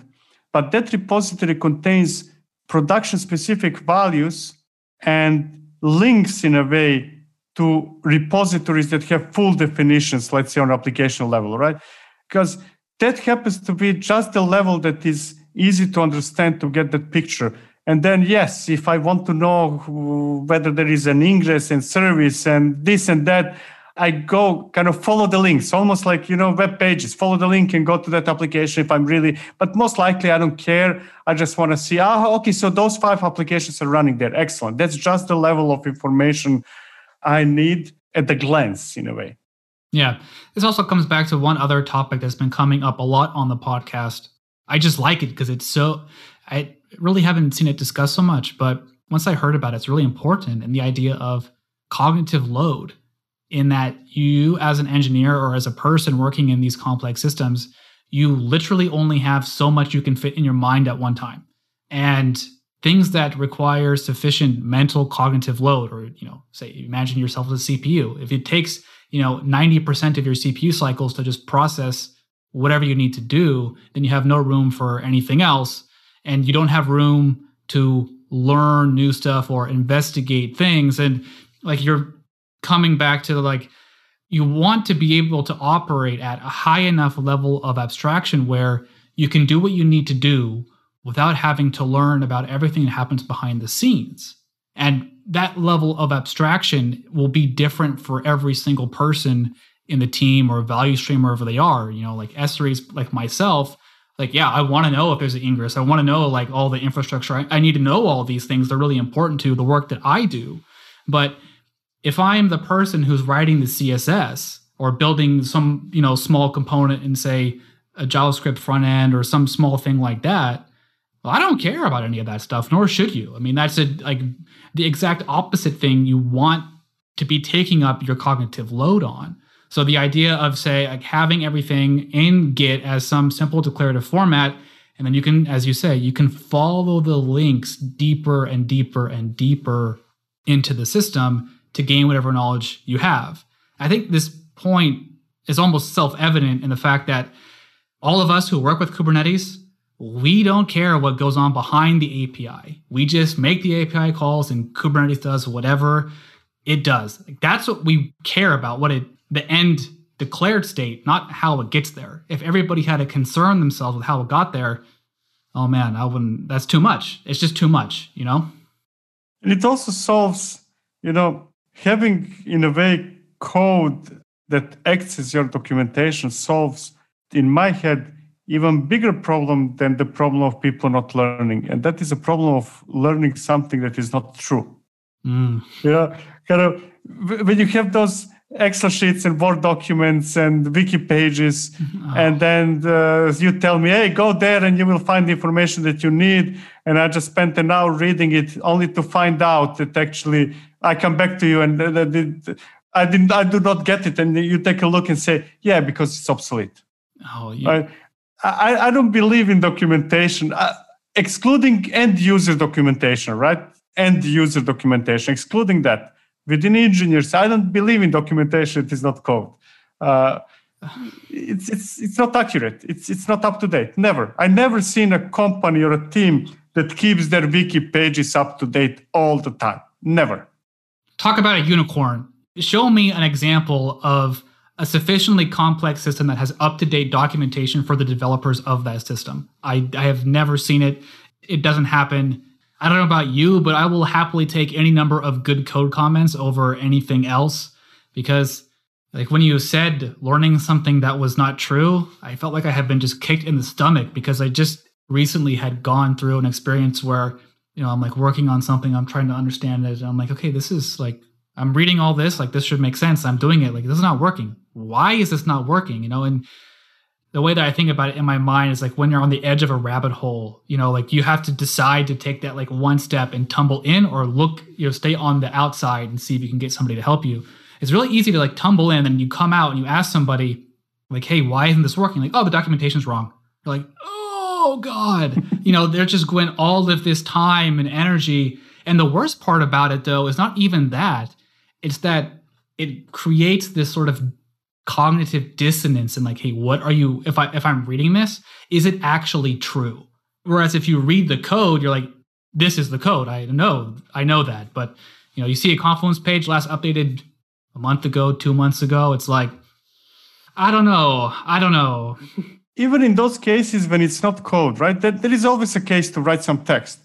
but that repository contains production specific values and links in a way to repositories that have full definitions, let's say on application level, right? Because that happens to be just the level that is easy to understand to get that picture. And then, yes, if I want to know whether there is an ingress and service and this and that, I go kind of follow the links, almost like, you know, web pages, follow the link and go to that application if I'm really, but most likely I don't care. I just want to see, ah, okay, so those five applications are running there. Excellent. That's just the level of information I need at the glance in a way. Yeah. This also comes back to one other topic that's been coming up a lot on the podcast. I just like it because it's so, I really haven't seen it discussed so much, but once I heard about it, it's really important. And the idea of cognitive load, in that you, as an engineer or as a person working in these complex systems, you literally only have so much you can fit in your mind at one time. And things that require sufficient mental cognitive load or you know say imagine yourself as a cpu if it takes you know 90% of your cpu cycles to just process whatever you need to do then you have no room for anything else and you don't have room to learn new stuff or investigate things and like you're coming back to like you want to be able to operate at a high enough level of abstraction where you can do what you need to do without having to learn about everything that happens behind the scenes. And that level of abstraction will be different for every single person in the team or value stream wherever they are. You know, like SREs like myself, like, yeah, I want to know if there's an ingress. I want to know like all the infrastructure. I, I need to know all these things. They're really important to the work that I do. But if I'm the person who's writing the CSS or building some, you know, small component in say a JavaScript front end or some small thing like that, well, I don't care about any of that stuff, nor should you. I mean, that's a, like the exact opposite thing you want to be taking up your cognitive load on. So the idea of say like having everything in Git as some simple declarative format, and then you can, as you say, you can follow the links deeper and deeper and deeper into the system to gain whatever knowledge you have. I think this point is almost self-evident in the fact that all of us who work with Kubernetes we don't care what goes on behind the API. We just make the API calls and Kubernetes does whatever it does. That's what we care about, what it the end declared state, not how it gets there. If everybody had to concern themselves with how it got there, oh man, I wouldn't that's too much. It's just too much, you know? And it also solves, you know, having in a way code that acts as your documentation solves in my head even bigger problem than the problem of people not learning and that is a problem of learning something that is not true mm. you know kind of when you have those excel sheets and word documents and wiki pages oh. and then uh, you tell me hey go there and you will find the information that you need and i just spent an hour reading it only to find out that actually i come back to you and uh, i didn't i do not get it and you take a look and say yeah because it's obsolete oh yeah. I, I don't believe in documentation, uh, excluding end user documentation, right? End user documentation, excluding that. Within engineers, I don't believe in documentation. It is not code. Uh, it's, it's, it's not accurate. It's, it's not up to date. Never. I never seen a company or a team that keeps their wiki pages up to date all the time. Never. Talk about a unicorn. Show me an example of a sufficiently complex system that has up to date documentation for the developers of that system. I, I have never seen it. It doesn't happen. I don't know about you, but I will happily take any number of good code comments over anything else because, like, when you said learning something that was not true, I felt like I had been just kicked in the stomach because I just recently had gone through an experience where, you know, I'm like working on something, I'm trying to understand it, and I'm like, okay, this is like, I'm reading all this, like, this should make sense. I'm doing it, like, this is not working why is this not working? You know, and the way that I think about it in my mind is like when you're on the edge of a rabbit hole, you know, like you have to decide to take that like one step and tumble in or look, you know, stay on the outside and see if you can get somebody to help you. It's really easy to like tumble in and you come out and you ask somebody, like, hey, why isn't this working? Like, oh, the documentation's wrong. You're like, oh God. you know, they're just going all of this time and energy. And the worst part about it though is not even that. It's that it creates this sort of cognitive dissonance and like hey what are you if i if i'm reading this is it actually true? Whereas if you read the code you're like this is the code. I know i know that. But you know you see a confluence page last updated a month ago two months ago it's like i don't know i don't know. Even in those cases when it's not code right? There, there is always a case to write some text.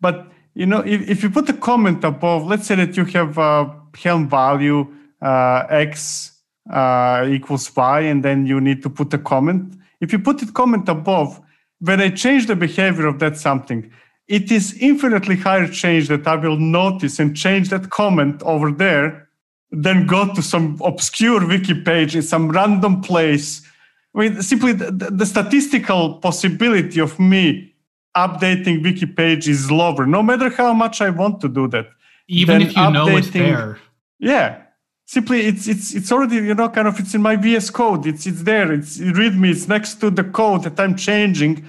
But you know if, if you put a comment above let's say that you have a helm value uh, x uh, equals y, and then you need to put a comment. If you put a comment above, when I change the behavior of that something, it is infinitely higher change that I will notice and change that comment over there than go to some obscure wiki page in some random place. I mean, simply the, the statistical possibility of me updating wiki page is lower, no matter how much I want to do that. Even if you know it's there. Yeah, simply it's it's it's already you know kind of it's in my VS Code. It's it's there. It's readme. It's next to the code that I'm changing.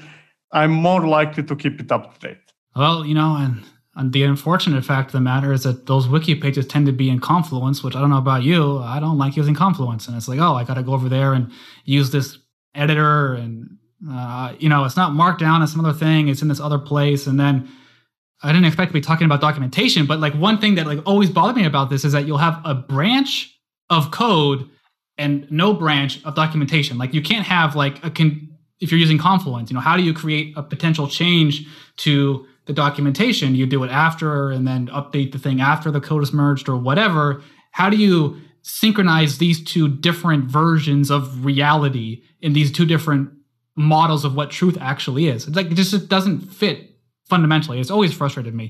I'm more likely to keep it up to date. Well, you know, and, and the unfortunate fact of the matter is that those wiki pages tend to be in Confluence, which I don't know about you. I don't like using Confluence, and it's like, oh, I got to go over there and use this editor, and uh, you know, it's not Markdown. It's some other thing. It's in this other place, and then I didn't expect to be talking about documentation, but like one thing that like always bothered me about this is that you'll have a branch of code and no branch of documentation. Like you can't have like a con- if you're using Confluence, you know, how do you create a potential change to the documentation? You do it after and then update the thing after the code is merged or whatever. How do you synchronize these two different versions of reality in these two different models of what truth actually is? It's like it just it doesn't fit fundamentally. It's always frustrated me.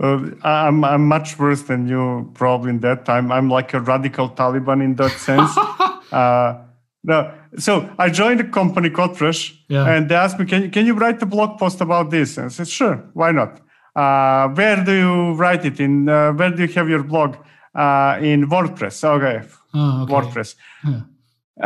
Uh, I'm I'm much worse than you probably in that time. I'm like a radical Taliban in that sense. uh, no, so I joined a company CodeFresh, yeah. and they asked me, "Can you can you write a blog post about this?" And I said, "Sure, why not?" Uh, where do you write it in? Uh, where do you have your blog? Uh, in WordPress. Okay, oh, okay. WordPress. Yeah.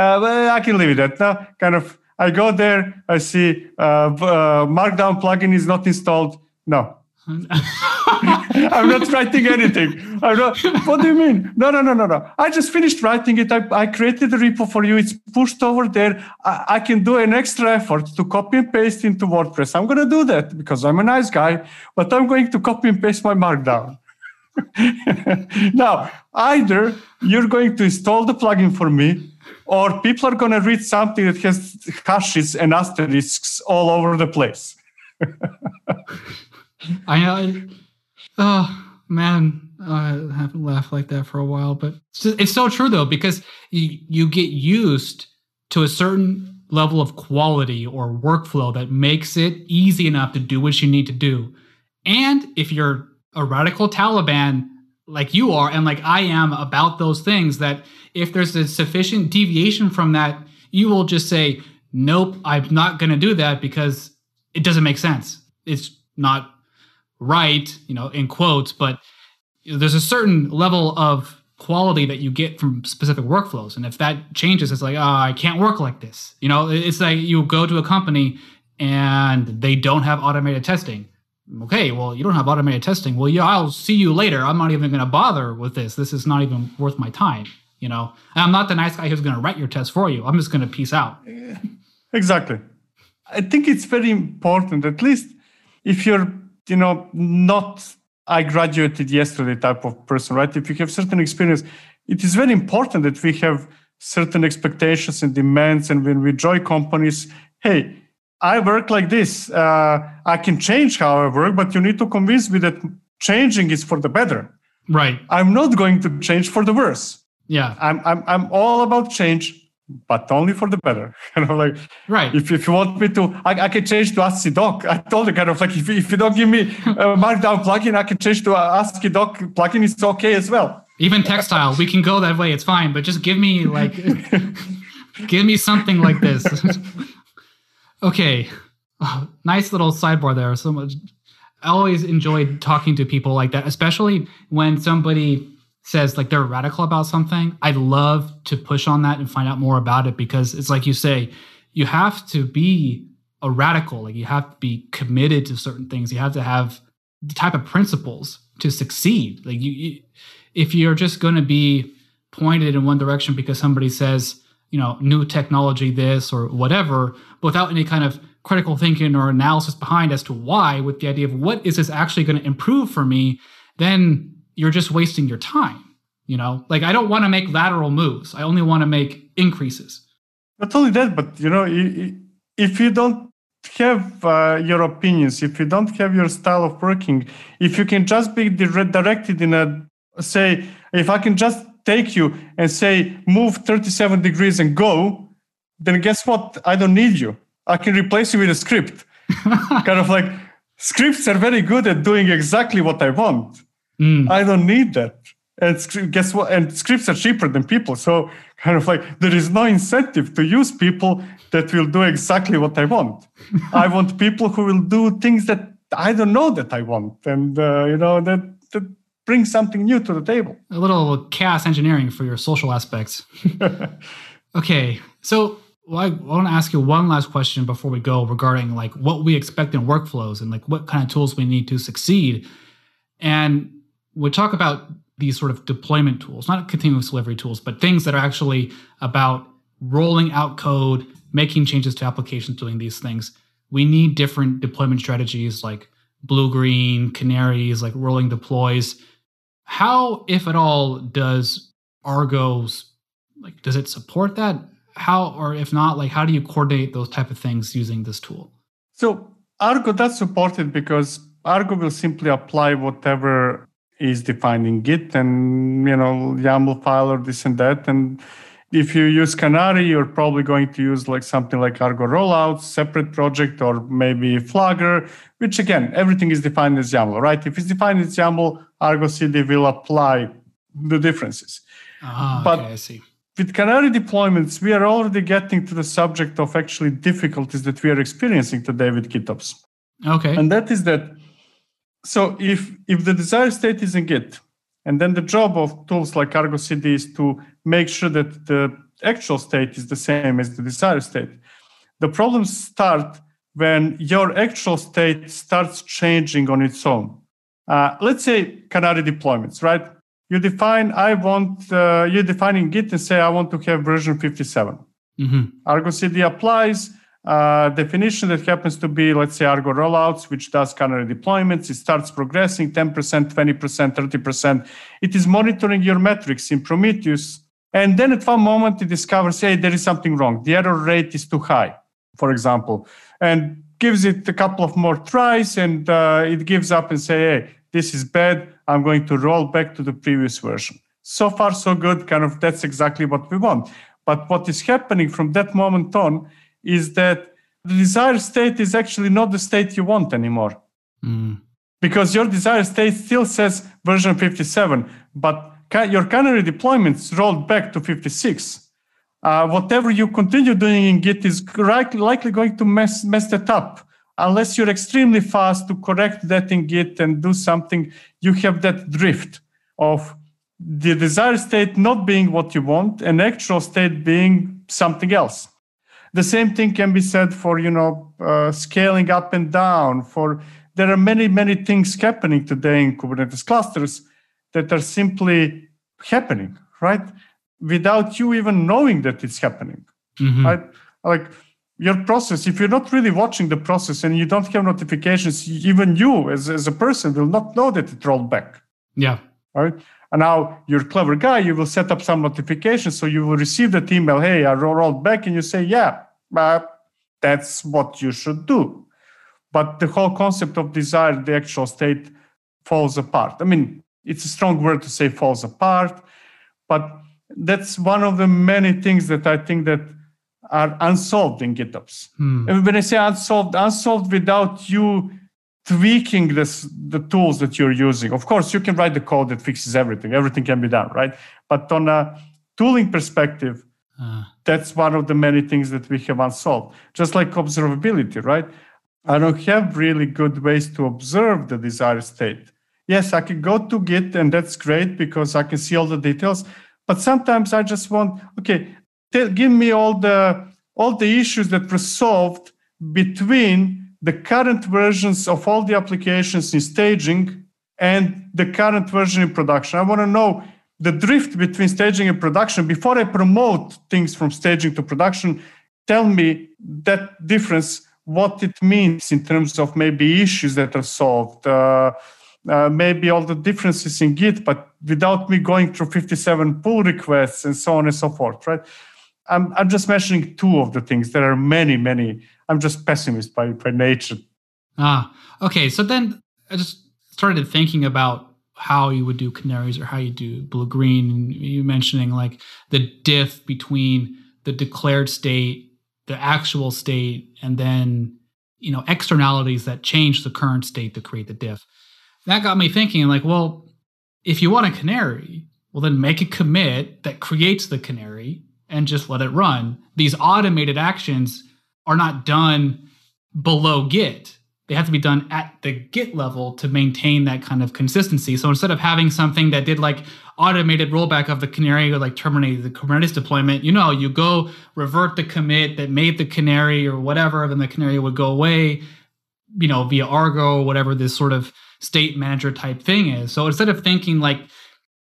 Uh, well, I can leave it at now. Kind of I go there, I see uh, uh, Markdown plugin is not installed. No. I'm not writing anything. I'm not, what do you mean? No, no, no, no, no. I just finished writing it. I, I created the repo for you. It's pushed over there. I, I can do an extra effort to copy and paste into WordPress. I'm going to do that because I'm a nice guy, but I'm going to copy and paste my Markdown. now, either you're going to install the plugin for me or people are going to read something that has hashes and asterisks all over the place. I know. Oh man, I haven't laughed like that for a while, but it's so true though because you you get used to a certain level of quality or workflow that makes it easy enough to do what you need to do. And if you're a radical Taliban like you are and like I am about those things that if there's a sufficient deviation from that, you will just say, nope, I'm not going to do that because it doesn't make sense. It's not right, you know, in quotes, but there's a certain level of quality that you get from specific workflows. And if that changes, it's like, oh, I can't work like this. You know, it's like you go to a company and they don't have automated testing. Okay, well, you don't have automated testing. Well, yeah, I'll see you later. I'm not even going to bother with this. This is not even worth my time. You know, and I'm not the nice guy who's going to write your test for you. I'm just going to peace out. Exactly. I think it's very important, at least if you're, you know, not I graduated yesterday type of person, right? If you have certain experience, it is very important that we have certain expectations and demands. And when we join companies, hey, I work like this. Uh, I can change how I work, but you need to convince me that changing is for the better. Right. I'm not going to change for the worse. Yeah. I'm I'm I'm all about change, but only for the better. You know, like right. If, if you want me to, I, I can change to AsciiDoc. I told you kind of like if, if you don't give me a Markdown plugin, I can change to AsciiDoc plugin. It's okay as well. Even textile, we can go that way. It's fine, but just give me like, give me something like this. Okay, oh, nice little sidebar there. So much. I always enjoyed talking to people like that, especially when somebody says like they're radical about something. I'd love to push on that and find out more about it because it's like you say, you have to be a radical. Like you have to be committed to certain things. You have to have the type of principles to succeed. Like you, you if you're just going to be pointed in one direction because somebody says, you know, new technology, this or whatever, without any kind of critical thinking or analysis behind as to why, with the idea of what is this actually going to improve for me, then you're just wasting your time. You know, like I don't want to make lateral moves. I only want to make increases. Not only that, but you know, if you don't have uh, your opinions, if you don't have your style of working, if you can just be directed in a say, if I can just take you and say move 37 degrees and go, then guess what? I don't need you. I can replace you with a script. kind of like scripts are very good at doing exactly what I want. Mm. I don't need that. And guess what? And scripts are cheaper than people. So kind of like there is no incentive to use people that will do exactly what I want. I want people who will do things that I don't know that I want, and uh, you know that that brings something new to the table. A little chaos engineering for your social aspects. okay, so well, I want to ask you one last question before we go regarding like what we expect in workflows and like what kind of tools we need to succeed. And we talk about these sort of deployment tools, not continuous delivery tools, but things that are actually about rolling out code, making changes to applications, doing these things. We need different deployment strategies like blue green, canaries, like rolling deploys. How, if at all, does Argo's like does it support that? how or if not like how do you coordinate those type of things using this tool so argo does support it because argo will simply apply whatever is defined in git and you know yaml file or this and that and if you use canary you're probably going to use like something like argo rollouts separate project or maybe flagger which again everything is defined as yaml right if it's defined as yaml argo cd will apply the differences ah, but okay, i see with Canary deployments, we are already getting to the subject of actually difficulties that we are experiencing today with GitOps. Okay. And that is that so if if the desired state is in Git, and then the job of tools like Argo CD is to make sure that the actual state is the same as the desired state. The problems start when your actual state starts changing on its own. Uh, let's say Canary deployments, right? you define i want uh, you define in git and say i want to have version 57 mm-hmm. argo cd applies uh, definition that happens to be let's say argo rollouts which does canary deployments it starts progressing 10% 20% 30% it is monitoring your metrics in prometheus and then at one moment it discovers hey there is something wrong the error rate is too high for example and gives it a couple of more tries and uh, it gives up and say hey this is bad. I'm going to roll back to the previous version. So far, so good. Kind of that's exactly what we want. But what is happening from that moment on is that the desired state is actually not the state you want anymore. Mm. Because your desired state still says version 57, but your canary deployments rolled back to 56. Uh, whatever you continue doing in Git is likely going to mess, mess that up unless you're extremely fast to correct that in Git and do something, you have that drift of the desired state not being what you want and actual state being something else. The same thing can be said for you know uh, scaling up and down. For there are many many things happening today in Kubernetes clusters that are simply happening, right? Without you even knowing that it's happening, mm-hmm. right? Like your process, if you're not really watching the process and you don't have notifications, even you as, as a person will not know that it rolled back. Yeah. Right. And now you're a clever guy, you will set up some notifications. So you will receive that email, hey, I rolled back, and you say, yeah, uh, that's what you should do. But the whole concept of desire, the actual state, falls apart. I mean, it's a strong word to say falls apart, but that's one of the many things that I think that are unsolved in GitOps. Hmm. And when I say unsolved, unsolved without you tweaking this, the tools that you're using. Of course, you can write the code that fixes everything. Everything can be done, right? But on a tooling perspective, uh. that's one of the many things that we have unsolved. Just like observability, right? I don't have really good ways to observe the desired state. Yes, I can go to Git, and that's great because I can see all the details. But sometimes I just want, okay, tell, give me all the all the issues that were solved between the current versions of all the applications in staging and the current version in production. I want to know the drift between staging and production before I promote things from staging to production. Tell me that difference, what it means in terms of maybe issues that are solved. Uh, uh, maybe all the differences in Git, but without me going through 57 pull requests and so on and so forth, right? I'm, I'm just mentioning two of the things. There are many, many. I'm just pessimist by, by nature. Ah, okay. So then I just started thinking about how you would do canaries or how you do blue green. And you mentioning like the diff between the declared state, the actual state, and then you know externalities that change the current state to create the diff. That got me thinking like, well, if you want a canary, well then make a commit that creates the canary and just let it run. These automated actions are not done below Git. They have to be done at the Git level to maintain that kind of consistency. So instead of having something that did like automated rollback of the canary or like terminate the Kubernetes deployment, you know, you go revert the commit that made the canary or whatever, then the canary would go away, you know, via Argo or whatever this sort of state manager type thing is. So instead of thinking like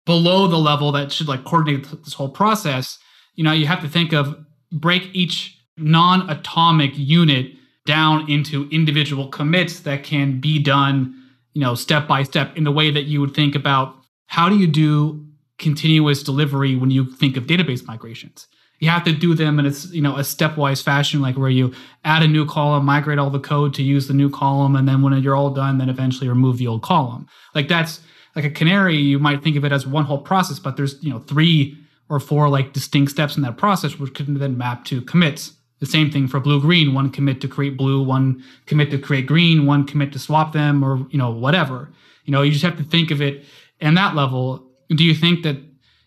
below the level that should like coordinate this whole process, you know, you have to think of break each non-atomic unit down into individual commits that can be done, you know, step by step in the way that you would think about how do you do continuous delivery when you think of database migrations. You have to do them in a you know a stepwise fashion, like where you add a new column, migrate all the code to use the new column, and then when you're all done, then eventually remove the old column. Like that's like a canary. You might think of it as one whole process, but there's you know three or four like distinct steps in that process, which could then map to commits. The same thing for blue green, one commit to create blue, one commit to create green, one commit to swap them, or you know, whatever. You know, you just have to think of it in that level. Do you think that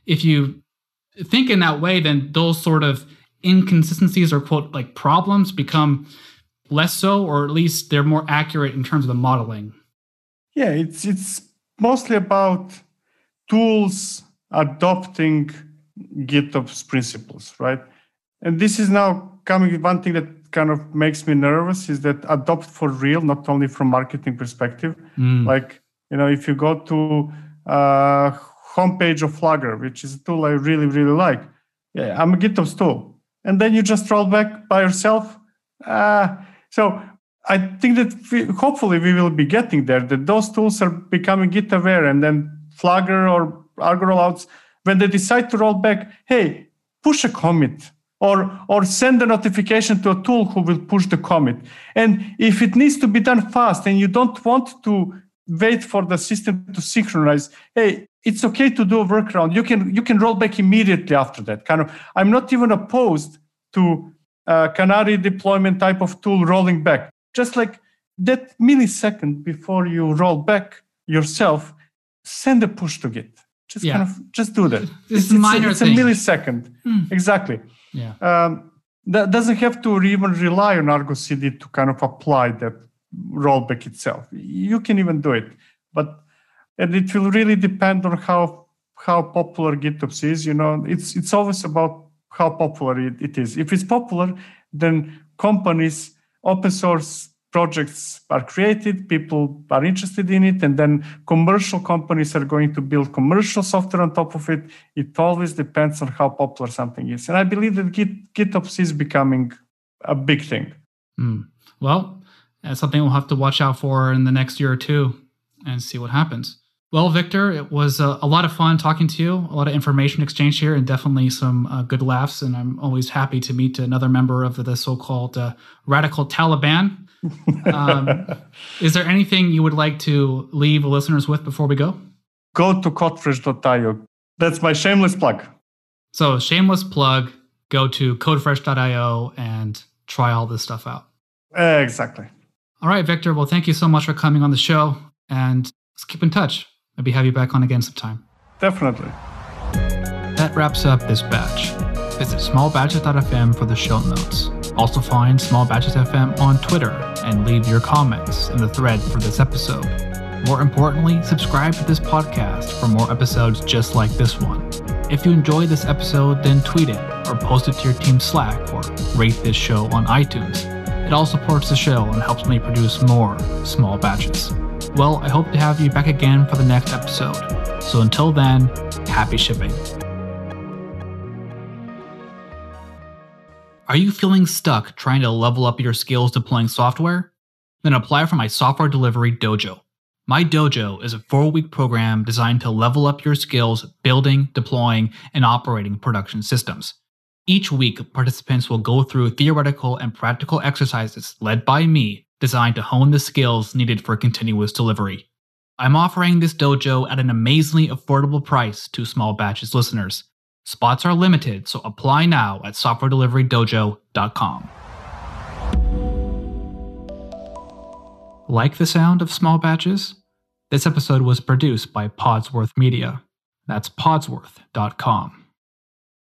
if you think in that way, then those sort of inconsistencies or quote like problems become less so, or at least they're more accurate in terms of the modeling? Yeah, it's it's mostly about tools adopting GitOps principles, right? And this is now coming one thing that kind of makes me nervous is that adopt for real, not only from marketing perspective. Mm. Like, you know, if you go to uh homepage of Flagger, which is a tool I really, really like. Yeah, I'm a GitOps tool. And then you just roll back by yourself. Uh, so I think that we, hopefully we will be getting there, that those tools are becoming Git aware and then Flagger or Argo rollouts when they decide to roll back, hey, push a commit or or send a notification to a tool who will push the commit. And if it needs to be done fast and you don't want to wait for the system to synchronize, hey, it's okay to do a workaround. You can you can roll back immediately after that. Kind of, I'm not even opposed to a Canary deployment type of tool rolling back. Just like that millisecond before you roll back yourself, send a push to Git just yeah. kind of just do that. It's, it's, minor it's, a, it's a millisecond. Mm. Exactly. Yeah. Um, that doesn't have to even rely on Argo CD to kind of apply that rollback itself. You can even do it, but and it will really depend on how how popular GitOps is. You know, it's it's always about how popular it, it is. If it's popular, then companies, open source projects are created, people are interested in it, and then commercial companies are going to build commercial software on top of it. It always depends on how popular something is. And I believe that Git, GitOps is becoming a big thing. Mm. Well, that's something we'll have to watch out for in the next year or two and see what happens. Well, Viktor, it was a, a lot of fun talking to you, a lot of information exchange here, and definitely some uh, good laughs. And I'm always happy to meet another member of the so called uh, radical Taliban. Um, is there anything you would like to leave listeners with before we go? Go to codefresh.io. That's my shameless plug. So, shameless plug go to codefresh.io and try all this stuff out. Exactly. All right, Viktor. Well, thank you so much for coming on the show and let's keep in touch. Maybe have you back on again sometime. Definitely. That wraps up this batch. Visit smallbatches.fm for the show notes. Also find Small Batches FM on Twitter and leave your comments in the thread for this episode. More importantly, subscribe to this podcast for more episodes just like this one. If you enjoyed this episode, then tweet it or post it to your team Slack or rate this show on iTunes. It all supports the show and helps me produce more small batches. Well, I hope to have you back again for the next episode. So until then, happy shipping. Are you feeling stuck trying to level up your skills deploying software? Then apply for my software delivery dojo. My dojo is a four week program designed to level up your skills building, deploying, and operating production systems. Each week, participants will go through theoretical and practical exercises led by me designed to hone the skills needed for continuous delivery. I'm offering this dojo at an amazingly affordable price to small batches listeners. Spots are limited, so apply now at softwaredeliverydojo.com. Like the sound of small batches? This episode was produced by Podsworth Media. That's podsworth.com.